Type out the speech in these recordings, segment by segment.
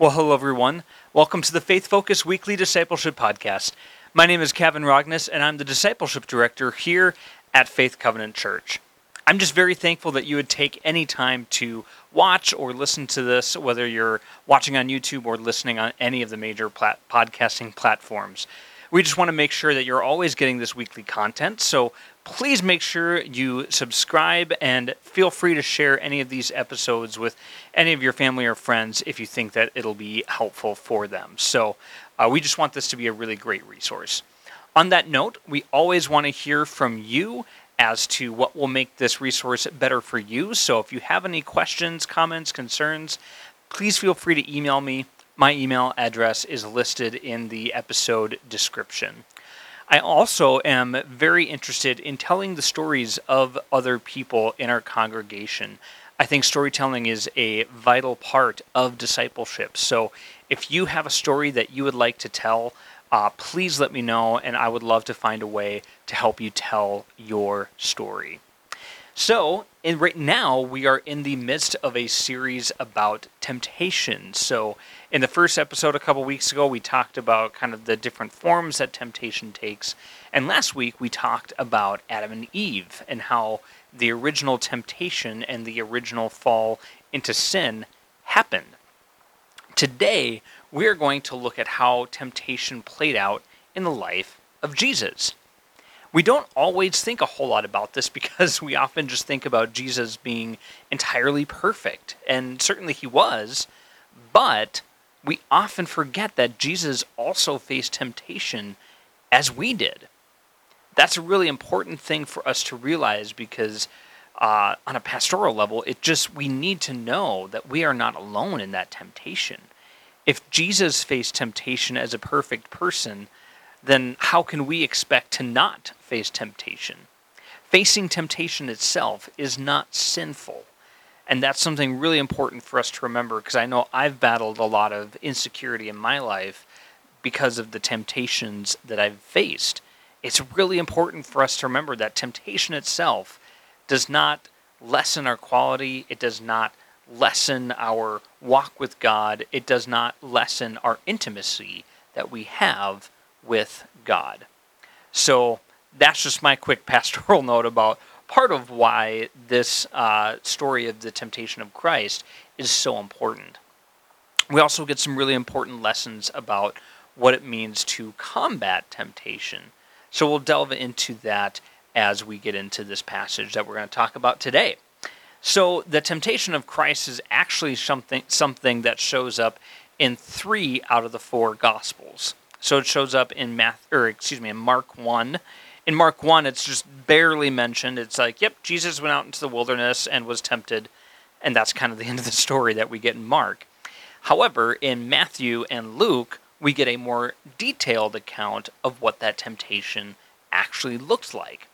Well, hello, everyone. Welcome to the Faith Focus Weekly Discipleship Podcast. My name is Kavan Rogness, and I'm the Discipleship Director here at Faith Covenant Church. I'm just very thankful that you would take any time to watch or listen to this, whether you're watching on YouTube or listening on any of the major plat- podcasting platforms. We just want to make sure that you're always getting this weekly content. So please make sure you subscribe and feel free to share any of these episodes with any of your family or friends if you think that it'll be helpful for them. So uh, we just want this to be a really great resource. On that note, we always want to hear from you as to what will make this resource better for you. So if you have any questions, comments, concerns, please feel free to email me. My email address is listed in the episode description. I also am very interested in telling the stories of other people in our congregation. I think storytelling is a vital part of discipleship. So if you have a story that you would like to tell, uh, please let me know, and I would love to find a way to help you tell your story. So, in, right now, we are in the midst of a series about temptation. So, in the first episode a couple weeks ago, we talked about kind of the different forms that temptation takes. And last week, we talked about Adam and Eve and how the original temptation and the original fall into sin happened. Today, we are going to look at how temptation played out in the life of Jesus we don't always think a whole lot about this because we often just think about Jesus being entirely perfect. And certainly he was, but we often forget that Jesus also faced temptation as we did. That's a really important thing for us to realize because uh, on a pastoral level, it just, we need to know that we are not alone in that temptation. If Jesus faced temptation as a perfect person, then how can we expect to not face temptation? Facing temptation itself is not sinful. And that's something really important for us to remember because I know I've battled a lot of insecurity in my life because of the temptations that I've faced. It's really important for us to remember that temptation itself does not lessen our quality, it does not lessen our walk with God, it does not lessen our intimacy that we have with God. So that's just my quick pastoral note about part of why this uh, story of the temptation of Christ is so important. We also get some really important lessons about what it means to combat temptation. So we'll delve into that as we get into this passage that we're going to talk about today. So the temptation of Christ is actually something something that shows up in 3 out of the 4 gospels. So it shows up in math, or excuse me, in Mark one. In Mark one, it's just barely mentioned. It's like, yep, Jesus went out into the wilderness and was tempted, and that's kind of the end of the story that we get in Mark. However, in Matthew and Luke, we get a more detailed account of what that temptation actually looks like.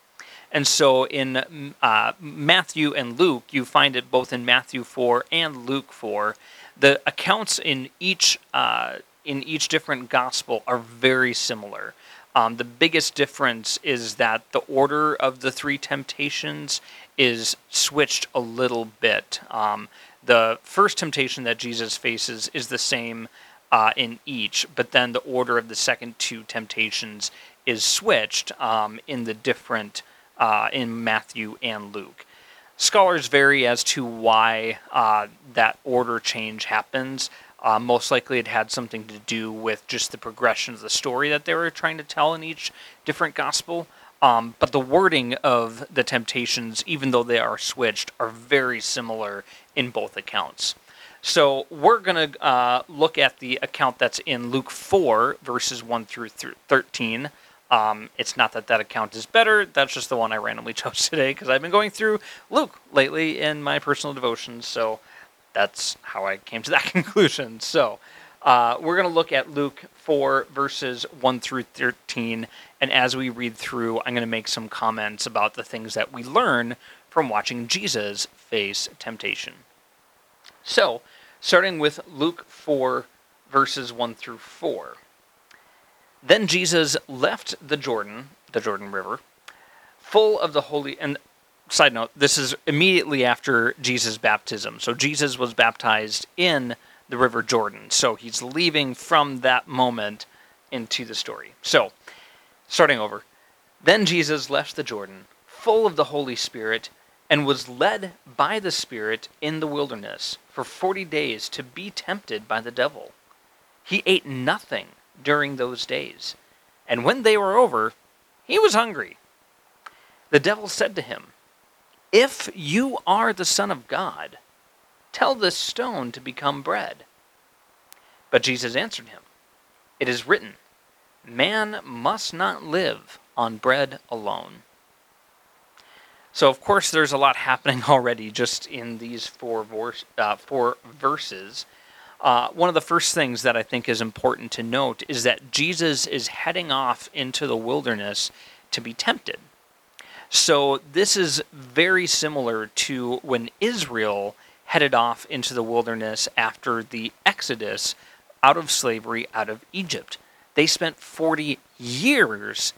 And so in uh, Matthew and Luke, you find it both in Matthew 4 and Luke 4. The accounts in each uh, in each different gospel are very similar. Um, the biggest difference is that the order of the three temptations is switched a little bit. Um, the first temptation that Jesus faces is the same uh, in each, but then the order of the second two temptations is switched um, in the different uh, in Matthew and Luke. Scholars vary as to why uh, that order change happens. Uh, most likely, it had something to do with just the progression of the story that they were trying to tell in each different gospel. Um, but the wording of the temptations, even though they are switched, are very similar in both accounts. So we're going to uh, look at the account that's in Luke 4, verses 1 through 13. Um, it's not that that account is better, that's just the one I randomly chose today because I've been going through Luke lately in my personal devotions. So that's how I came to that conclusion. So uh, we're going to look at Luke 4, verses 1 through 13. And as we read through, I'm going to make some comments about the things that we learn from watching Jesus face temptation. So, starting with Luke 4, verses 1 through 4. Then Jesus left the Jordan, the Jordan River, full of the Holy, and side note, this is immediately after Jesus' baptism. So Jesus was baptized in the River Jordan. So he's leaving from that moment into the story. So, starting over. Then Jesus left the Jordan, full of the Holy Spirit, and was led by the Spirit in the wilderness for forty days to be tempted by the devil. He ate nothing during those days, and when they were over, he was hungry. The devil said to him, If you are the Son of God, tell this stone to become bread. But Jesus answered him, It is written, Man must not live on bread alone. So, of course, there's a lot happening already just in these four, verse, uh, four verses. Uh, one of the first things that I think is important to note is that Jesus is heading off into the wilderness to be tempted. So, this is very similar to when Israel headed off into the wilderness after the Exodus out of slavery out of Egypt. They spent 40 years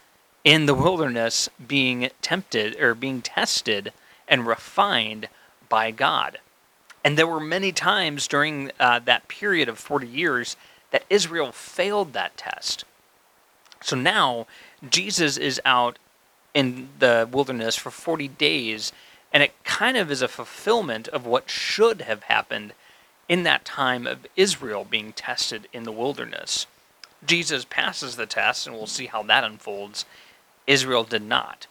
in the wilderness being tempted or being tested and refined by God. And there were many times during uh, that period of 40 years that Israel failed that test. So now Jesus is out in the wilderness for 40 days, and it kind of is a fulfillment of what should have happened in that time of Israel being tested in the wilderness. Jesus passes the test, and we'll see how that unfolds Israel did not.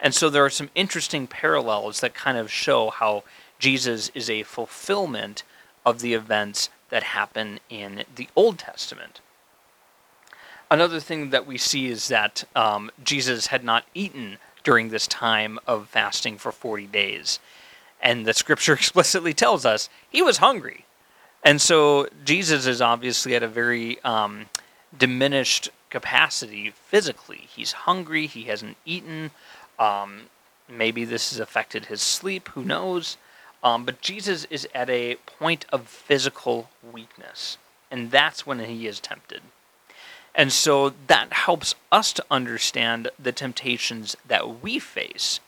And so there are some interesting parallels that kind of show how Jesus is a fulfillment of the events that happen in the Old Testament. Another thing that we see is that um, Jesus had not eaten during this time of fasting for 40 days. And the scripture explicitly tells us he was hungry. And so Jesus is obviously at a very um, diminished capacity physically. He's hungry, he hasn't eaten. Um, maybe this has affected his sleep, who knows? Um, but Jesus is at a point of physical weakness, and that's when he is tempted. And so that helps us to understand the temptations that we face.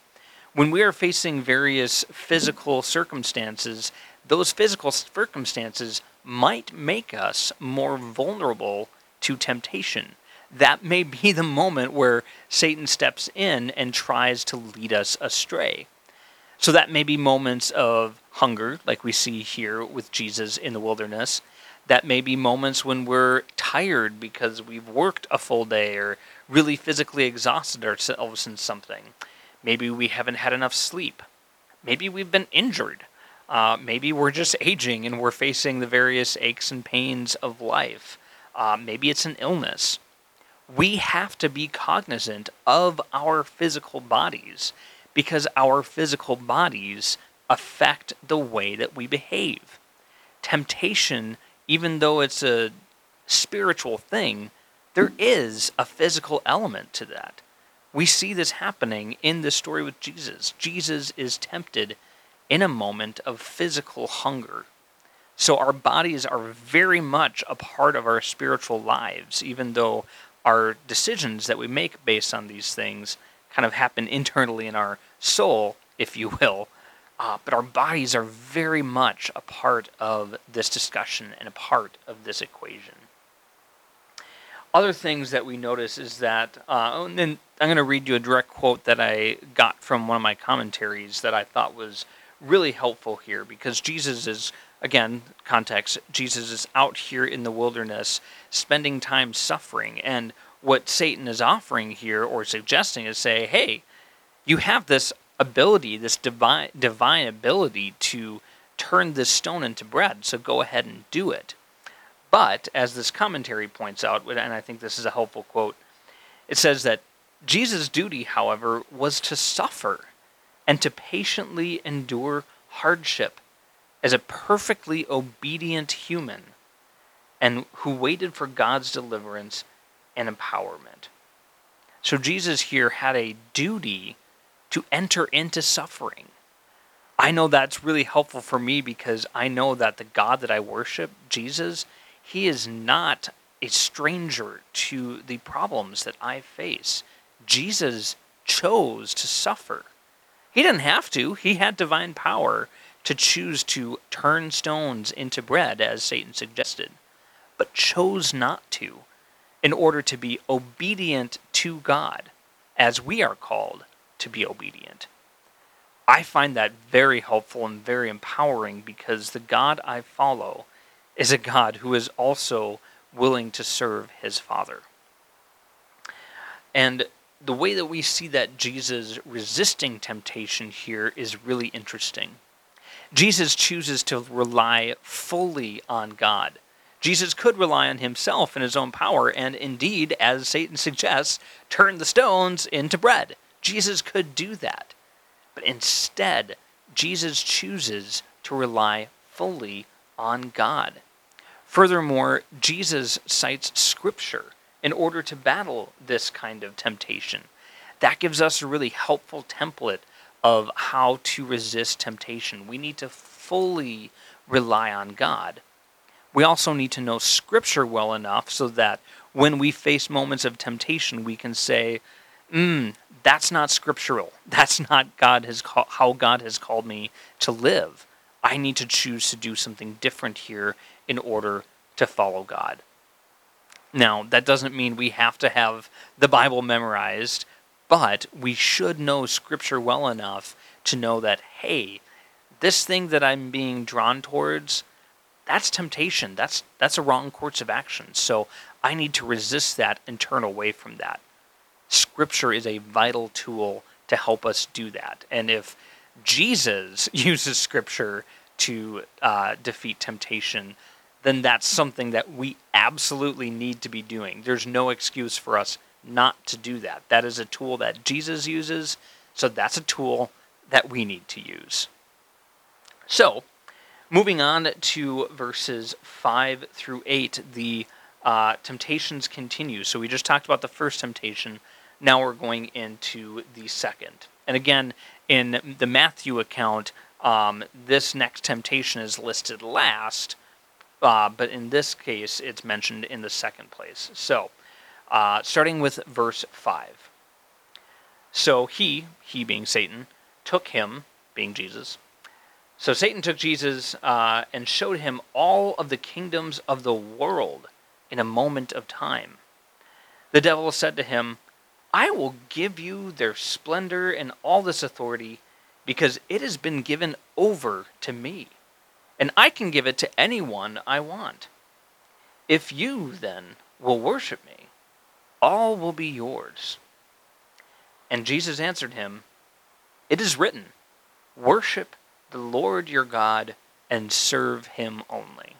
When we are facing various physical circumstances, those physical circumstances might make us more vulnerable to temptation that may be the moment where Satan steps in and tries to lead us astray. So that may be moments of hunger, like we see here with Jesus in the wilderness. That may be moments when we're tired because we've worked a full day or really physically exhausted ourselves in something. Maybe we haven't had enough sleep. Maybe we've been injured. Uh, maybe we're just aging and we're facing the various aches and pains of life. Uh, maybe it's an illness we have to be cognizant of our physical bodies because our physical bodies affect the way that we behave. Temptation, even though it's a spiritual thing, there is a physical element to that. We see this happening in the story with Jesus. Jesus is tempted in a moment of physical hunger. So our bodies are very much a part of our spiritual lives, even though our decisions that we make based on these things kind of happen internally in our soul, if you will. Uh, but our bodies are very much a part of this discussion and a part of this equation. Other things that we notice is that, uh, and then I'm going to read you a direct quote that I got from one of my commentaries that I thought was really helpful here because Jesus is again, context, Jesus is out here in the wilderness spending time suffering. And what Satan is offering here or suggesting is say, hey, you have this ability, this divine, divine ability to turn this stone into bread, so go ahead and do it. But, as this commentary points out, and I think this is a helpful quote, it says that Jesus' duty, however, was to suffer and to patiently endure hardship as a perfectly obedient human and who waited for God's deliverance and empowerment. So Jesus here had a duty to enter into suffering. I know that's really helpful for me because I know that the God that I worship, Jesus, he is not a stranger to the problems that I face. Jesus chose to suffer. He didn't have to, he had divine power to choose to turn stones into bread, as Satan suggested, but chose not to in order to be obedient to God, as we are called to be obedient. I find that very helpful and very empowering because the God I follow is a God who is also willing to serve his Father. And the way that we see that Jesus resisting temptation here is really interesting. Jesus chooses to rely fully on God. Jesus could rely on himself and his own power, and indeed, as Satan suggests, turn the stones into bread. Jesus could do that. But instead, Jesus chooses to rely fully on God. Furthermore, Jesus cites Scripture in order to battle this kind of temptation. That gives us a really helpful template of how to resist temptation. We need to fully rely on God. We also need to know Scripture well enough so that when we face moments of temptation, we can say, mm, that's not scriptural. That's not God has ca- how God has called me to live. I need to choose to do something different here in order to follow God. Now, that doesn't mean we have to have the Bible memorized, but we should know Scripture well enough to know that, hey, this thing that I'm being drawn towards, that's temptation. That's that's a wrong course of action. So I need to resist that and turn away from that. Scripture is a vital tool to help us do that. And if Jesus uses Scripture to uh, defeat temptation, then that's something that we absolutely need to be doing. There's no excuse for us not to do that. That is a tool that Jesus uses, so that's a tool that we need to use. So, moving on to verses 5 through 8, the uh, temptations continue. So, we just talked about the first temptation. Now we're going into the second. And again, in the Matthew account, um, this next temptation is listed last uh, but in this case, it's mentioned in the second place. So, uh, starting with verse 5. So he, he being Satan, took him, being Jesus. So Satan took Jesus uh, and showed him all of the kingdoms of the world in a moment of time. The devil said to him, I will give you their splendor and all this authority because it has been given over to me and I can give it to anyone I want. If you, then, will worship me, all will be yours. And Jesus answered him, It is written, Worship the Lord your God and serve him only.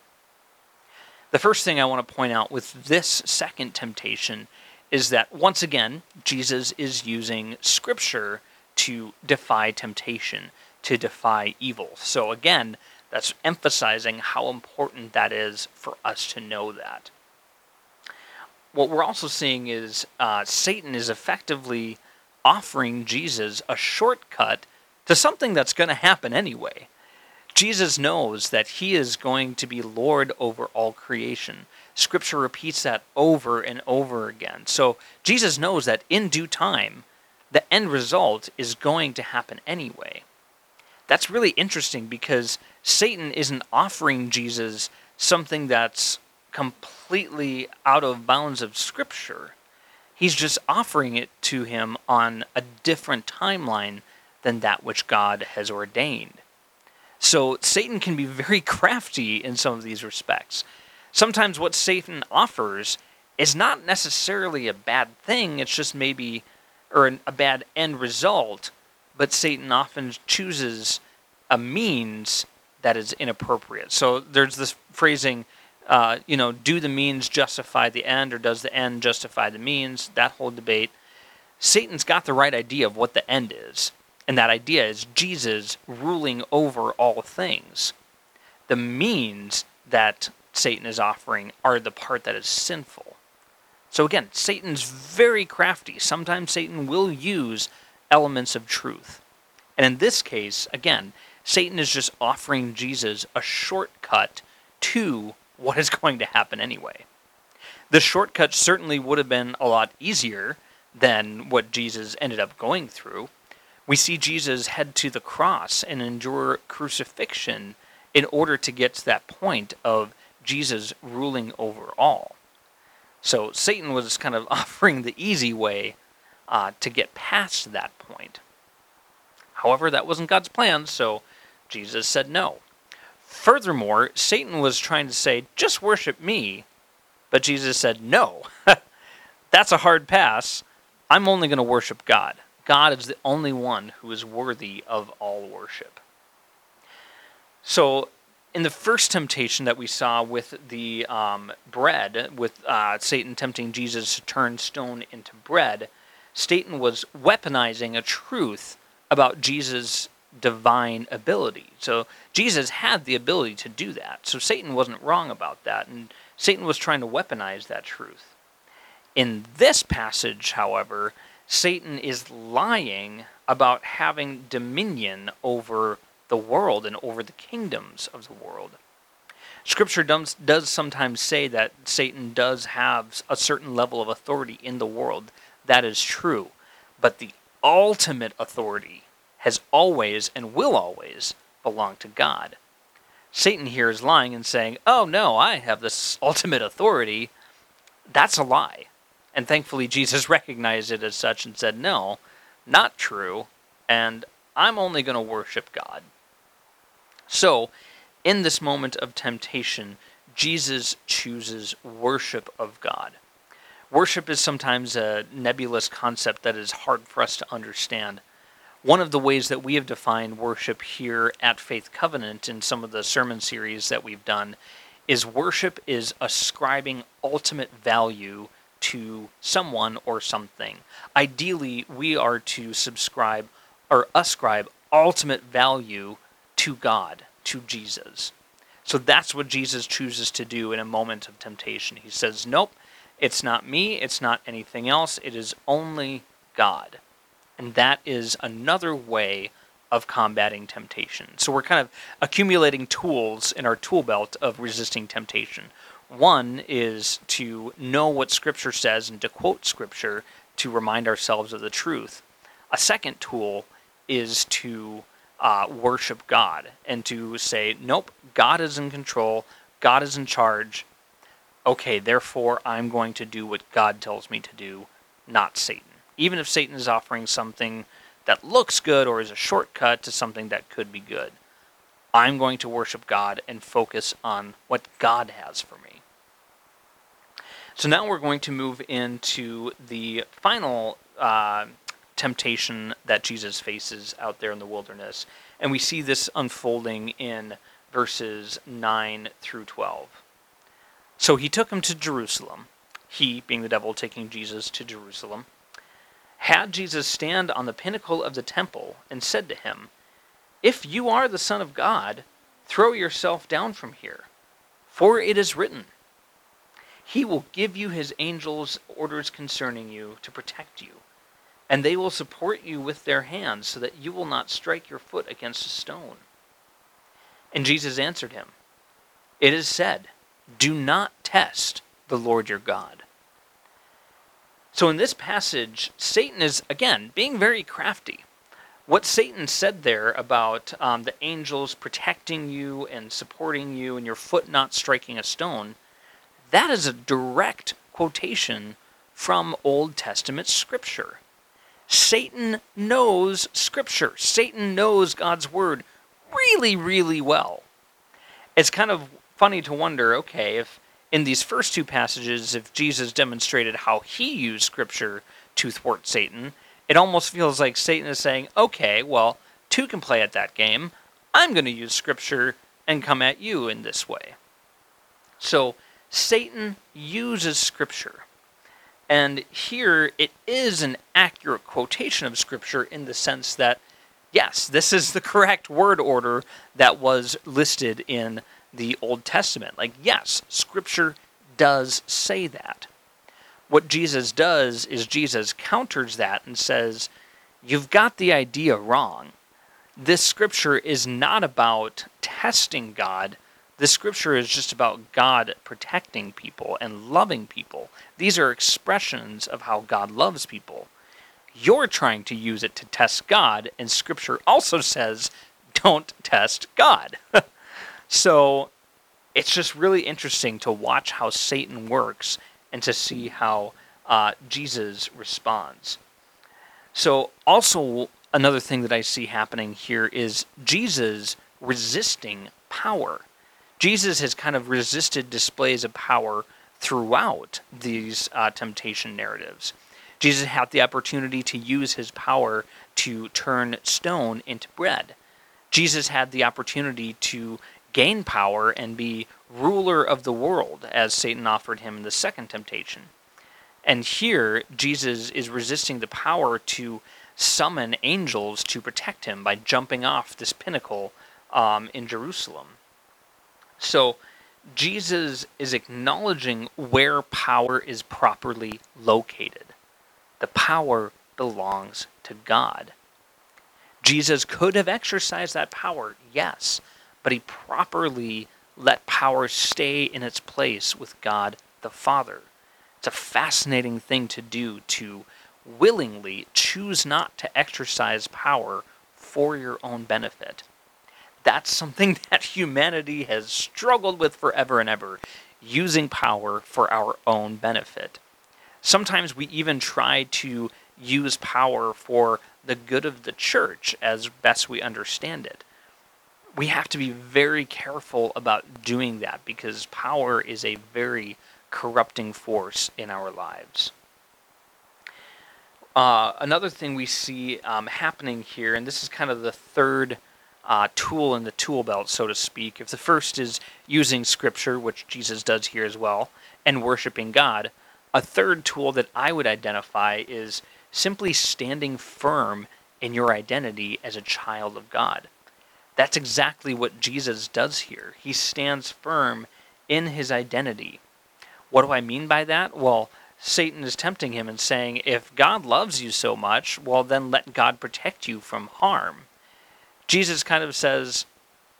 The first thing I want to point out with this second temptation is that once again, Jesus is using scripture to defy temptation, to defy evil. So again, that's emphasizing how important that is for us to know that. What we're also seeing is uh, Satan is effectively offering Jesus a shortcut to something that's going to happen anyway. Jesus knows that he is going to be Lord over all creation. Scripture repeats that over and over again. So Jesus knows that in due time, the end result is going to happen anyway. That's really interesting because Satan isn't offering Jesus something that's completely out of bounds of Scripture. He's just offering it to him on a different timeline than that which God has ordained. So Satan can be very crafty in some of these respects. Sometimes what Satan offers is not necessarily a bad thing, it's just maybe or a bad end result, but Satan often chooses a means that is inappropriate. So there's this phrasing, uh, you know, do the means justify the end, or does the end justify the means? That whole debate. Satan's got the right idea of what the end is, and that idea is Jesus ruling over all things. The means that Satan is offering are the part that is sinful. So again, Satan's very crafty. Sometimes Satan will use elements of truth. And in this case, again, Satan is just offering Jesus a shortcut to what is going to happen anyway. The shortcut certainly would have been a lot easier than what Jesus ended up going through, We see Jesus head to the cross and endure crucifixion in order to get to that point of Jesus ruling over all. So Satan was kind of offering the easy way uh, to get past that point. However, that wasn't God's plan, so Jesus said no. Furthermore, Satan was trying to say, just worship me, but Jesus said, no. That's a hard pass. I'm only going to worship God. God is the only one who is worthy of all worship. So, in the first temptation that we saw with the um, bread, with uh, Satan tempting Jesus to turn stone into bread, Satan was weaponizing a truth about Jesus' divine ability. So Jesus had the ability to do that. So Satan wasn't wrong about that. And Satan was trying to weaponize that truth. In this passage, however, Satan is lying about having dominion over the world and over the kingdoms of the world. Scripture does, does sometimes say that Satan does have a certain level of authority in the world. That is true. But the ultimate authority has always and will always belong to God. Satan here is lying and saying, Oh, no, I have this ultimate authority. That's a lie. And thankfully, Jesus recognized it as such and said, No, not true. And I'm only going to worship God. So, in this moment of temptation, Jesus chooses worship of God. Worship is sometimes a nebulous concept that is hard for us to understand. One of the ways that we have defined worship here at Faith Covenant in some of the sermon series that we've done is worship is ascribing ultimate value to someone or something. Ideally, we are to subscribe or ascribe ultimate value to God, to Jesus. So that's what Jesus chooses to do in a moment of temptation. He says, Nope, it's not me, it's not anything else, it is only God. And that is another way of combating temptation. So we're kind of accumulating tools in our tool belt of resisting temptation. One is to know what Scripture says and to quote Scripture to remind ourselves of the truth. A second tool is to uh, worship God and to say, nope, God is in control, God is in charge. Okay, therefore, I'm going to do what God tells me to do, not Satan. Even if Satan is offering something that looks good or is a shortcut to something that could be good, I'm going to worship God and focus on what God has for me. So now we're going to move into the final uh, temptation that Jesus faces out there in the wilderness. And we see this unfolding in verses 9 through 12. So he took him to Jerusalem, he being the devil taking Jesus to Jerusalem, had Jesus stand on the pinnacle of the temple and said to him, If you are the Son of God, throw yourself down from here, for it is written, He will give you his angels orders concerning you to protect you and they will support you with their hands so that you will not strike your foot against a stone. And Jesus answered him, It is said, Do not test the Lord your God. So in this passage, Satan is, again, being very crafty. What Satan said there about um, the angels protecting you and supporting you and your foot not striking a stone, that is a direct quotation from Old Testament scripture. Satan knows Scripture. Satan knows God's Word really, really well. It's kind of funny to wonder okay, if in these first two passages, if Jesus demonstrated how he used Scripture to thwart Satan, it almost feels like Satan is saying, okay, well, two can play at that game. I'm going to use Scripture and come at you in this way. So, Satan uses Scripture. And here it is an accurate quotation of Scripture in the sense that, yes, this is the correct word order that was listed in the Old Testament. Like, yes, Scripture does say that. What Jesus does is Jesus counters that and says, You've got the idea wrong. This Scripture is not about testing God the scripture is just about God protecting people and loving people. These are expressions of how God loves people. you're trying to use it to test God, and Scripture also says, don't test God. so it's just really interesting to watch how Satan works and to see how uh, Jesus responds. So, also, another thing that I see happening here is Jesus resisting power. Jesus has kind of resisted displays of power throughout these uh, temptation narratives. Jesus had the opportunity to use his power to turn stone into bread. Jesus had the opportunity to gain power and be ruler of the world, as Satan offered him in the second temptation. And here, Jesus is resisting the power to summon angels to protect him by jumping off this pinnacle um, in Jerusalem. So, Jesus is acknowledging where power is properly located. The power belongs to God. Jesus could have exercised that power, yes, but he properly let power stay in its place with God the Father. It's a fascinating thing to do to willingly choose not to exercise power for your own benefit. That's something that humanity has struggled with forever and ever, using power for our own benefit. Sometimes we even try to use power for the good of the church as best we understand it we have to be very careful about doing that because power is a very corrupting force in our lives. Uh, another thing we see um, happening here, and this is kind of the third uh, tool in the tool belt, so to speak. If the first is using Scripture, which Jesus does here as well, and worshiping God, a third tool that I would identify is simply standing firm in your identity as a child of God. That's exactly what Jesus does here. He stands firm in his identity. What do I mean by that? Well, Satan is tempting him and saying, if God loves you so much, well, then let God protect you from harm. Jesus kind of says,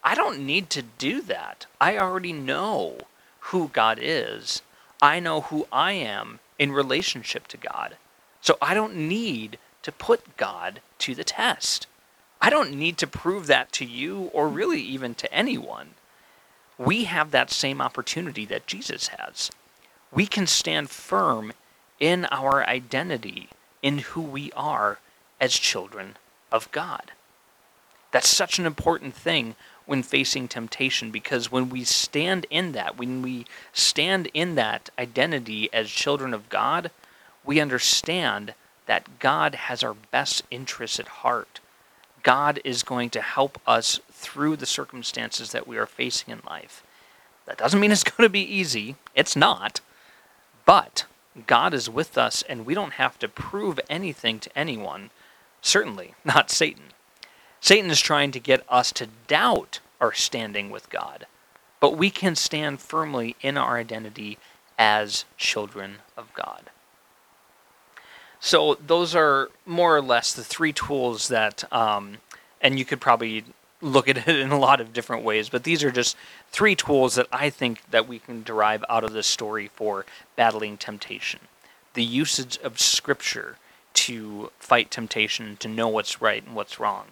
I don't need to do that. I already know who God is. I know who I am in relationship to God. So I don't need to put God to the test. I don't need to prove that to you or really even to anyone. We have that same opportunity that Jesus has. We can stand firm in our identity, in who we are as children of God. That's such an important thing when facing temptation because when we stand in that, when we stand in that identity as children of God, we understand that God has our best interests at heart God is going to help us through the circumstances that we are facing in life. That doesn't mean it's going to be easy, it's not. But God is with us, and we don't have to prove anything to anyone, certainly not Satan. Satan is trying to get us to doubt our standing with God, but we can stand firmly in our identity as children of God. So those are more or less the three tools that, um, and you could probably look at it in a lot of different ways, but these are just three tools that I think that we can derive out of this story for battling temptation. The usage of scripture to fight temptation, to know what's right and what's wrong.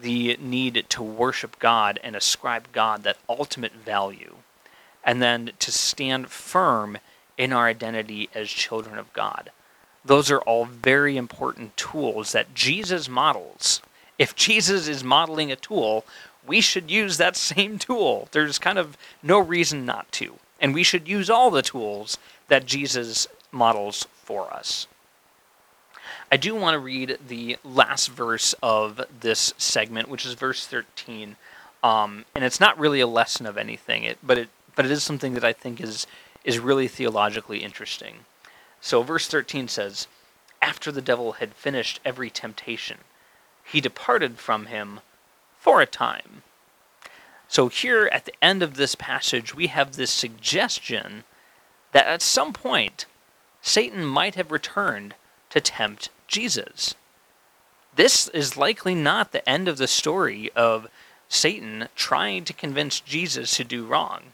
The need to worship God and ascribe God that ultimate value. And then to stand firm in our identity as children of God those are all very important tools that Jesus models. If Jesus is modeling a tool, we should use that same tool. There's kind of no reason not to. And we should use all the tools that Jesus models for us. I do want to read the last verse of this segment, which is verse 13. Um, and it's not really a lesson of anything, it, but it but it is something that I think is is really theologically interesting. So, verse 13 says, After the devil had finished every temptation, he departed from him for a time. So, here at the end of this passage, we have this suggestion that at some point, Satan might have returned to tempt Jesus. This is likely not the end of the story of Satan trying to convince Jesus to do wrong.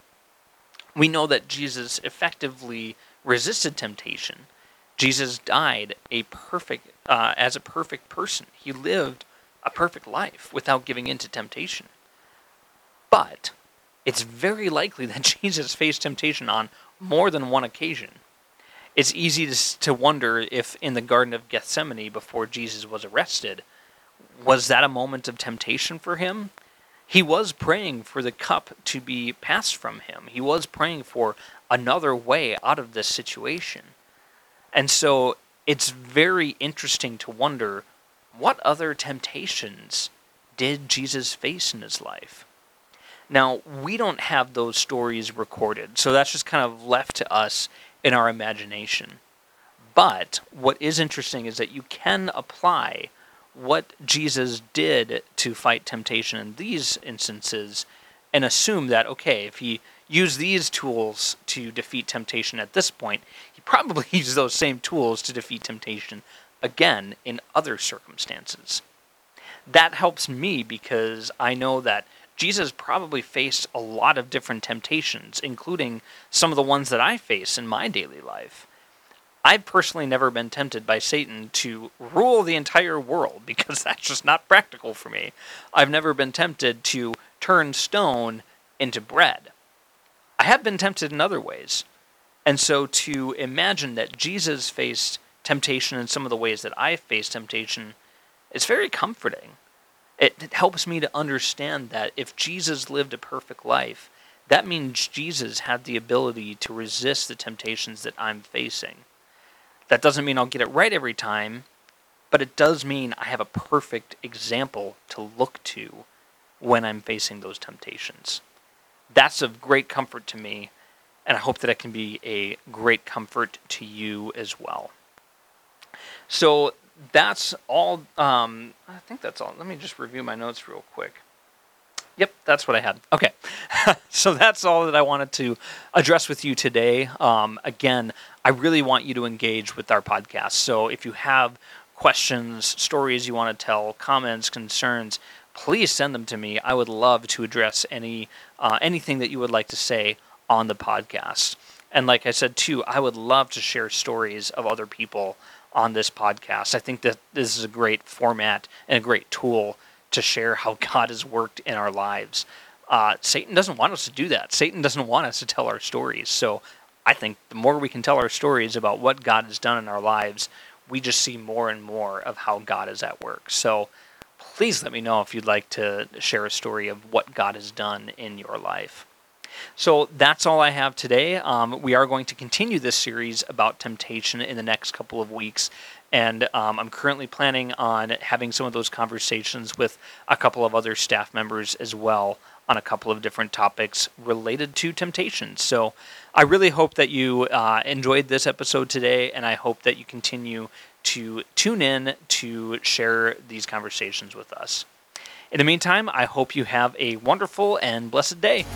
We know that Jesus effectively resisted temptation. Jesus died a perfect uh, as a perfect person. He lived a perfect life without giving in to temptation. But it's very likely that Jesus faced temptation on more than one occasion. It's easy to, to wonder if in the Garden of Gethsemane, before Jesus was arrested, was that a moment of temptation for him? He was praying for the cup to be passed from him. He was praying for another way out of this situation. And so it's very interesting to wonder what other temptations did Jesus face in his life? Now, we don't have those stories recorded, so that's just kind of left to us in our imagination. But what is interesting is that you can apply what Jesus did to fight temptation in these instances and assume that, okay, if he used these tools to defeat temptation at this point, he probably used those same tools to defeat temptation again in other circumstances. That helps me because I know that Jesus probably faced a lot of different temptations, including some of the ones that I face in my daily life. I've personally never been tempted by Satan to rule the entire world because that's just not practical for me. I've never been tempted to turn stone into bread. I have been tempted in other ways. And so to imagine that Jesus faced temptation in some of the ways that I face temptation is very comforting. It, helps me to understand that if Jesus lived a perfect life, that means Jesus had the ability to resist the temptations that I'm facing. That doesn't mean I'll get it right every time, but it does mean I have a perfect example to look to when I'm facing those temptations. That's of great comfort to me, and I hope that it can be a great comfort to you as well. So that's all. Um, I think that's all. Let me just review my notes real quick. Yep, that's what I had. Okay. so that's all that I wanted to address with you today. Um, again, I really want you to engage with our podcast. So if you have questions, stories you want to tell, comments, concerns, please send them to me. I would love to address any uh, anything that you would like to say on the podcast. And like I said too, I would love to share stories of other people on this podcast. I think that this is a great format and a great tool to share how God has worked in our lives. Uh, Satan doesn't want us to do that. Satan doesn't want us to tell our stories. So I think the more we can tell our stories about what God has done in our lives, we just see more and more of how God is at work. So please let me know if you'd like to share a story of what God has done in your life. So that's all I have today. Um, we are going to continue this series about temptation in the next couple of weeks. And um, I'm currently planning on having some of those conversations with a couple of other staff members as well on a couple of different topics related to temptation. So I really hope that you uh, enjoyed this episode today, and I hope that you continue to tune in to share these conversations with us. In the meantime, I hope you have a wonderful and blessed day.